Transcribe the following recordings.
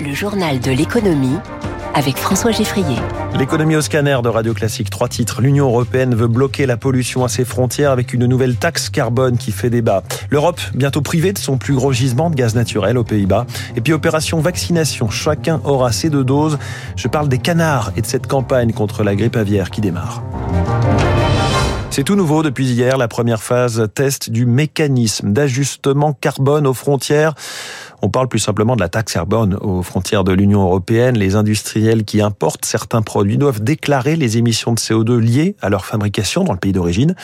Le journal de l'économie avec François Geffrier. L'économie au scanner de Radio Classique. Trois titres. L'Union européenne veut bloquer la pollution à ses frontières avec une nouvelle taxe carbone qui fait débat. L'Europe bientôt privée de son plus gros gisement de gaz naturel aux Pays-Bas. Et puis opération vaccination. Chacun aura ses deux doses. Je parle des canards et de cette campagne contre la grippe aviaire qui démarre. C'est tout nouveau depuis hier, la première phase test du mécanisme d'ajustement carbone aux frontières. On parle plus simplement de la taxe carbone aux frontières de l'Union européenne. Les industriels qui importent certains produits doivent déclarer les émissions de CO2 liées à leur fabrication dans le pays d'origine.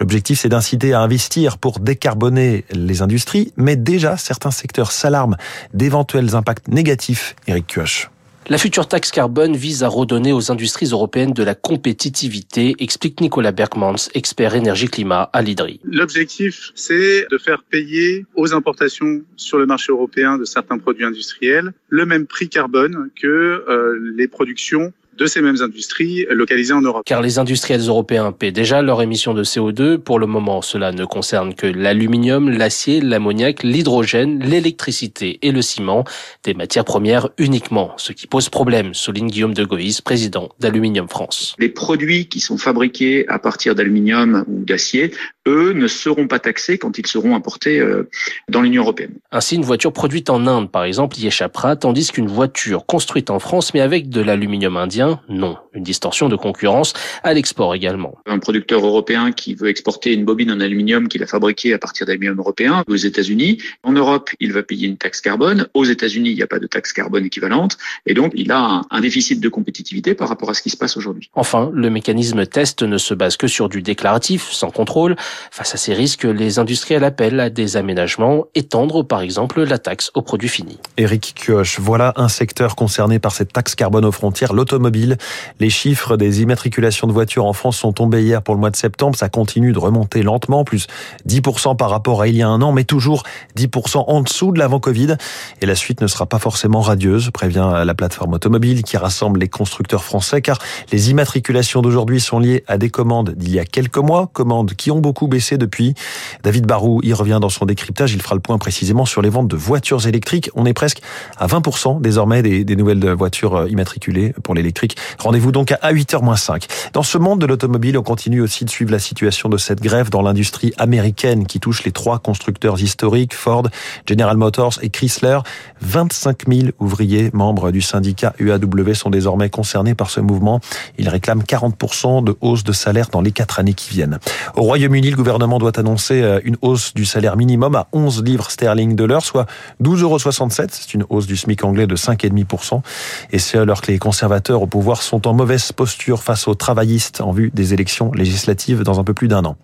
L'objectif, c'est d'inciter à investir pour décarboner les industries, mais déjà certains secteurs s'alarment d'éventuels impacts négatifs. Eric Kioch. La future taxe carbone vise à redonner aux industries européennes de la compétitivité, explique Nicolas Bergmans, expert énergie-climat à l'IDRI. L'objectif, c'est de faire payer aux importations sur le marché européen de certains produits industriels le même prix carbone que euh, les productions de ces mêmes industries localisées en Europe. Car les industriels européens paient déjà leurs émissions de CO2. Pour le moment, cela ne concerne que l'aluminium, l'acier, l'ammoniac, l'hydrogène, l'électricité et le ciment, des matières premières uniquement, ce qui pose problème, souligne Guillaume de Goïs, président d'Aluminium France. Les produits qui sont fabriqués à partir d'aluminium ou d'acier, eux, ne seront pas taxés quand ils seront importés euh, dans l'Union européenne. Ainsi, une voiture produite en Inde, par exemple, y échappera, tandis qu'une voiture construite en France, mais avec de l'aluminium indien, non. Une distorsion de concurrence à l'export également. Un producteur européen qui veut exporter une bobine en aluminium qu'il a fabriquée à partir d'aluminium européen aux États-Unis. En Europe, il va payer une taxe carbone. Aux États-Unis, il n'y a pas de taxe carbone équivalente. Et donc, il a un, déficit de compétitivité par rapport à ce qui se passe aujourd'hui. Enfin, le mécanisme test ne se base que sur du déclaratif, sans contrôle. Face à ces risques, les industriels appellent à des aménagements, étendre par exemple la taxe aux produits finis. Eric Kioch, voilà un secteur concerné par cette taxe carbone aux frontières, l'automobile les chiffres des immatriculations de voitures en France sont tombés hier pour le mois de septembre. Ça continue de remonter lentement, plus 10% par rapport à il y a un an, mais toujours 10% en dessous de l'avant Covid. Et la suite ne sera pas forcément radieuse, prévient la plateforme automobile qui rassemble les constructeurs français, car les immatriculations d'aujourd'hui sont liées à des commandes d'il y a quelques mois, commandes qui ont beaucoup baissé depuis. David Barou y revient dans son décryptage. Il fera le point précisément sur les ventes de voitures électriques. On est presque à 20% désormais des, des nouvelles voitures immatriculées pour l'électrique Rendez-vous donc à 8h-5. Dans ce monde de l'automobile, on continue aussi de suivre la situation de cette grève dans l'industrie américaine qui touche les trois constructeurs historiques, Ford, General Motors et Chrysler. 25 000 ouvriers membres du syndicat UAW sont désormais concernés par ce mouvement. Ils réclament 40% de hausse de salaire dans les quatre années qui viennent. Au Royaume-Uni, le gouvernement doit annoncer euh, une hausse du salaire minimum à 11 livres sterling de l'heure, soit 12,67 euros. C'est une hausse du SMIC anglais de 5,5%. Et c'est alors que les conservateurs au pouvoir sont en mauvaise posture face aux travaillistes en vue des élections législatives dans un peu plus d'un an.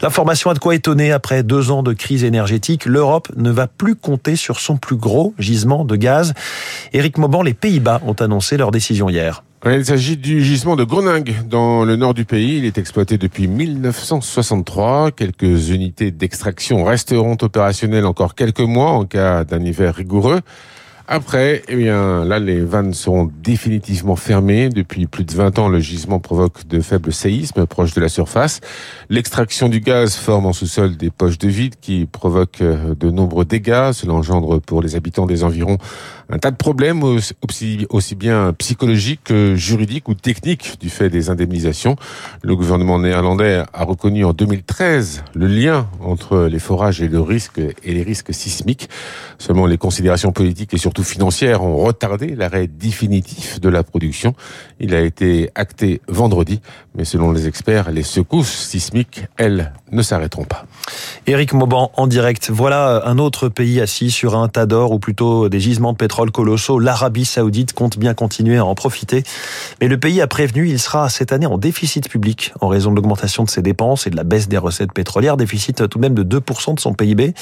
L'information a de quoi étonner après deux ans de crise énergétique. L'Europe ne va plus compter sur son plus gros gisement de gaz. Éric Mauban, les Pays-Bas ont annoncé leur décision hier. Il s'agit du gisement de Groningue, dans le nord du pays. Il est exploité depuis 1963. Quelques unités d'extraction resteront opérationnelles encore quelques mois en cas d'un hiver rigoureux. Après, eh bien, là, les vannes seront définitivement fermées. Depuis plus de 20 ans, le gisement provoque de faibles séismes proches de la surface. L'extraction du gaz forme en sous-sol des poches de vide qui provoquent euh, de nombreux dégâts. Cela engendre pour les habitants des environs un tas de problèmes aussi, aussi bien psychologiques que juridiques ou techniques du fait des indemnisations. Le gouvernement néerlandais a reconnu en 2013 le lien entre les forages et le risque et les risques sismiques. Seulement les considérations politiques et surtout surtout financières, ont retardé l'arrêt définitif de la production. Il a été acté vendredi, mais selon les experts, les secousses sismiques, elles, ne s'arrêteront pas. Éric Mauban en direct. Voilà un autre pays assis sur un tas d'or ou plutôt des gisements de pétrole colossaux. L'Arabie Saoudite compte bien continuer à en profiter. Mais le pays a prévenu, il sera cette année en déficit public en raison de l'augmentation de ses dépenses et de la baisse des recettes pétrolières. Déficit tout de même de 2% de son PIB.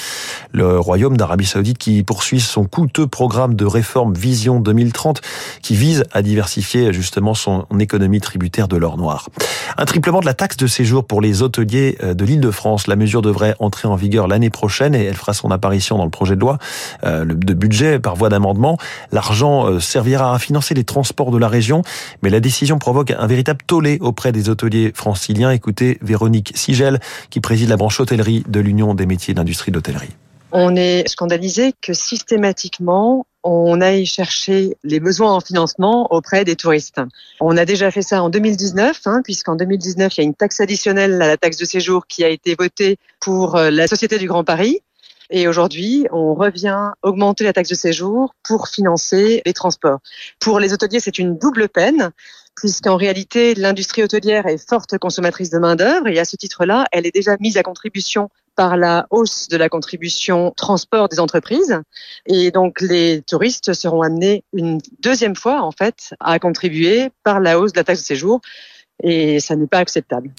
Le royaume d'Arabie Saoudite qui poursuit son coûteux programme de réforme Vision 2030 qui vise à diversifier justement son économie tributaire de l'or noir. Un triplement de la taxe de séjour pour les hôteliers euh, de l'île de France. La mesure devrait entrer en vigueur l'année prochaine et elle fera son apparition dans le projet de loi euh, de budget par voie d'amendement. L'argent euh, servira à financer les transports de la région, mais la décision provoque un véritable tollé auprès des hôteliers franciliens. Écoutez Véronique Sigel, qui préside la branche hôtellerie de l'Union des métiers d'industrie d'hôtellerie. On est scandalisé que systématiquement, on aille chercher les besoins en financement auprès des touristes. On a déjà fait ça en 2019, hein, puisqu'en 2019, il y a une taxe additionnelle à la taxe de séjour qui a été votée pour euh, la Société du Grand Paris. Et aujourd'hui, on revient augmenter la taxe de séjour pour financer les transports. Pour les hôteliers, c'est une double peine, puisqu'en réalité, l'industrie hôtelière est forte consommatrice de main-d'œuvre et à ce titre-là, elle est déjà mise à contribution par la hausse de la contribution transport des entreprises. Et donc, les touristes seront amenés une deuxième fois, en fait, à contribuer par la hausse de la taxe de séjour et ça n'est pas acceptable.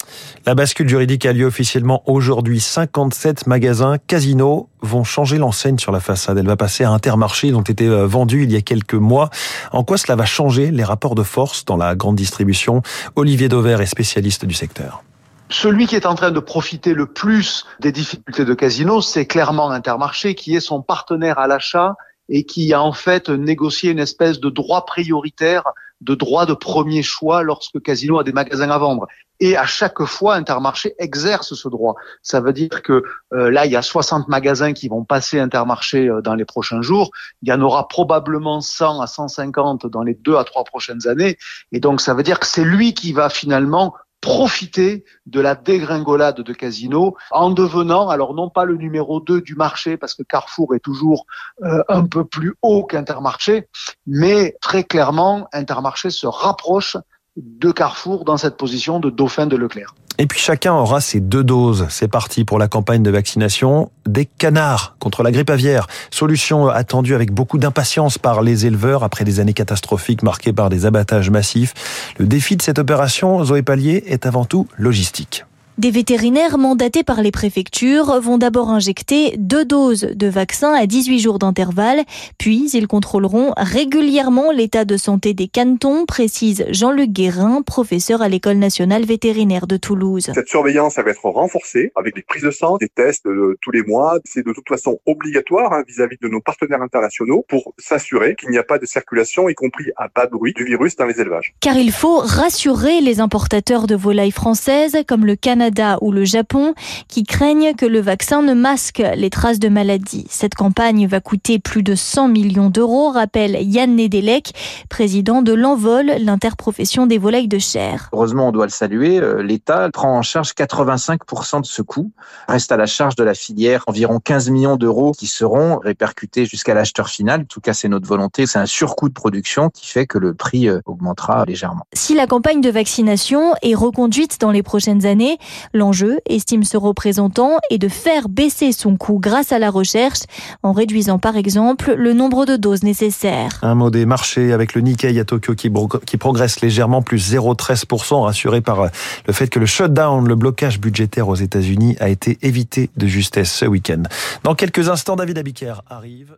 La bascule juridique a lieu officiellement aujourd'hui. 57 magasins casinos vont changer l'enseigne sur la façade. Elle va passer à Intermarché dont était euh, vendue il y a quelques mois. En quoi cela va changer les rapports de force dans la grande distribution? Olivier Dauvert est spécialiste du secteur. Celui qui est en train de profiter le plus des difficultés de Casino, c'est clairement Intermarché, qui est son partenaire à l'achat et qui a en fait négocié une espèce de droit prioritaire, de droit de premier choix lorsque Casino a des magasins à vendre. Et à chaque fois, Intermarché exerce ce droit. Ça veut dire que euh, là, il y a 60 magasins qui vont passer Intermarché euh, dans les prochains jours. Il y en aura probablement 100 à 150 dans les deux à trois prochaines années. Et donc, ça veut dire que c'est lui qui va finalement profiter de la dégringolade de Casino en devenant, alors non pas le numéro 2 du marché, parce que Carrefour est toujours euh, un peu plus haut qu'Intermarché, mais très clairement, Intermarché se rapproche de Carrefour dans cette position de dauphin de Leclerc. Et puis chacun aura ses deux doses. C'est parti pour la campagne de vaccination des canards contre la grippe aviaire. Solution attendue avec beaucoup d'impatience par les éleveurs après des années catastrophiques marquées par des abattages massifs. Le défi de cette opération, Zoé Pallier, est avant tout logistique. Des vétérinaires mandatés par les préfectures vont d'abord injecter deux doses de vaccin à 18 jours d'intervalle, puis ils contrôleront régulièrement l'état de santé des cantons, précise Jean-Luc Guérin, professeur à l'École nationale vétérinaire de Toulouse. Cette surveillance va être renforcée avec des prises de sang, des tests euh, tous les mois. C'est de toute façon obligatoire hein, vis-à-vis de nos partenaires internationaux pour s'assurer qu'il n'y a pas de circulation, y compris à bas bruit, du virus dans les élevages. Car il faut rassurer les importateurs de volailles françaises comme le Canada ou le Japon qui craignent que le vaccin ne masque les traces de maladie. Cette campagne va coûter plus de 100 millions d'euros, rappelle Yann Nedelec, président de l'Envol, l'interprofession des volailles de chair. Heureusement, on doit le saluer, euh, l'État prend en charge 85% de ce coût. Reste à la charge de la filière environ 15 millions d'euros qui seront répercutés jusqu'à l'acheteur final. En tout cas, c'est notre volonté. C'est un surcoût de production qui fait que le prix euh, augmentera légèrement. Si la campagne de vaccination est reconduite dans les prochaines années, L'enjeu, estime ce représentant, est de faire baisser son coût grâce à la recherche, en réduisant par exemple le nombre de doses nécessaires. Un mot des marchés avec le Nikkei à Tokyo qui, qui progresse légèrement, plus 0,13%, rassuré par le fait que le shutdown, le blocage budgétaire aux États-Unis a été évité de justesse ce week-end. Dans quelques instants, David Abiker arrive.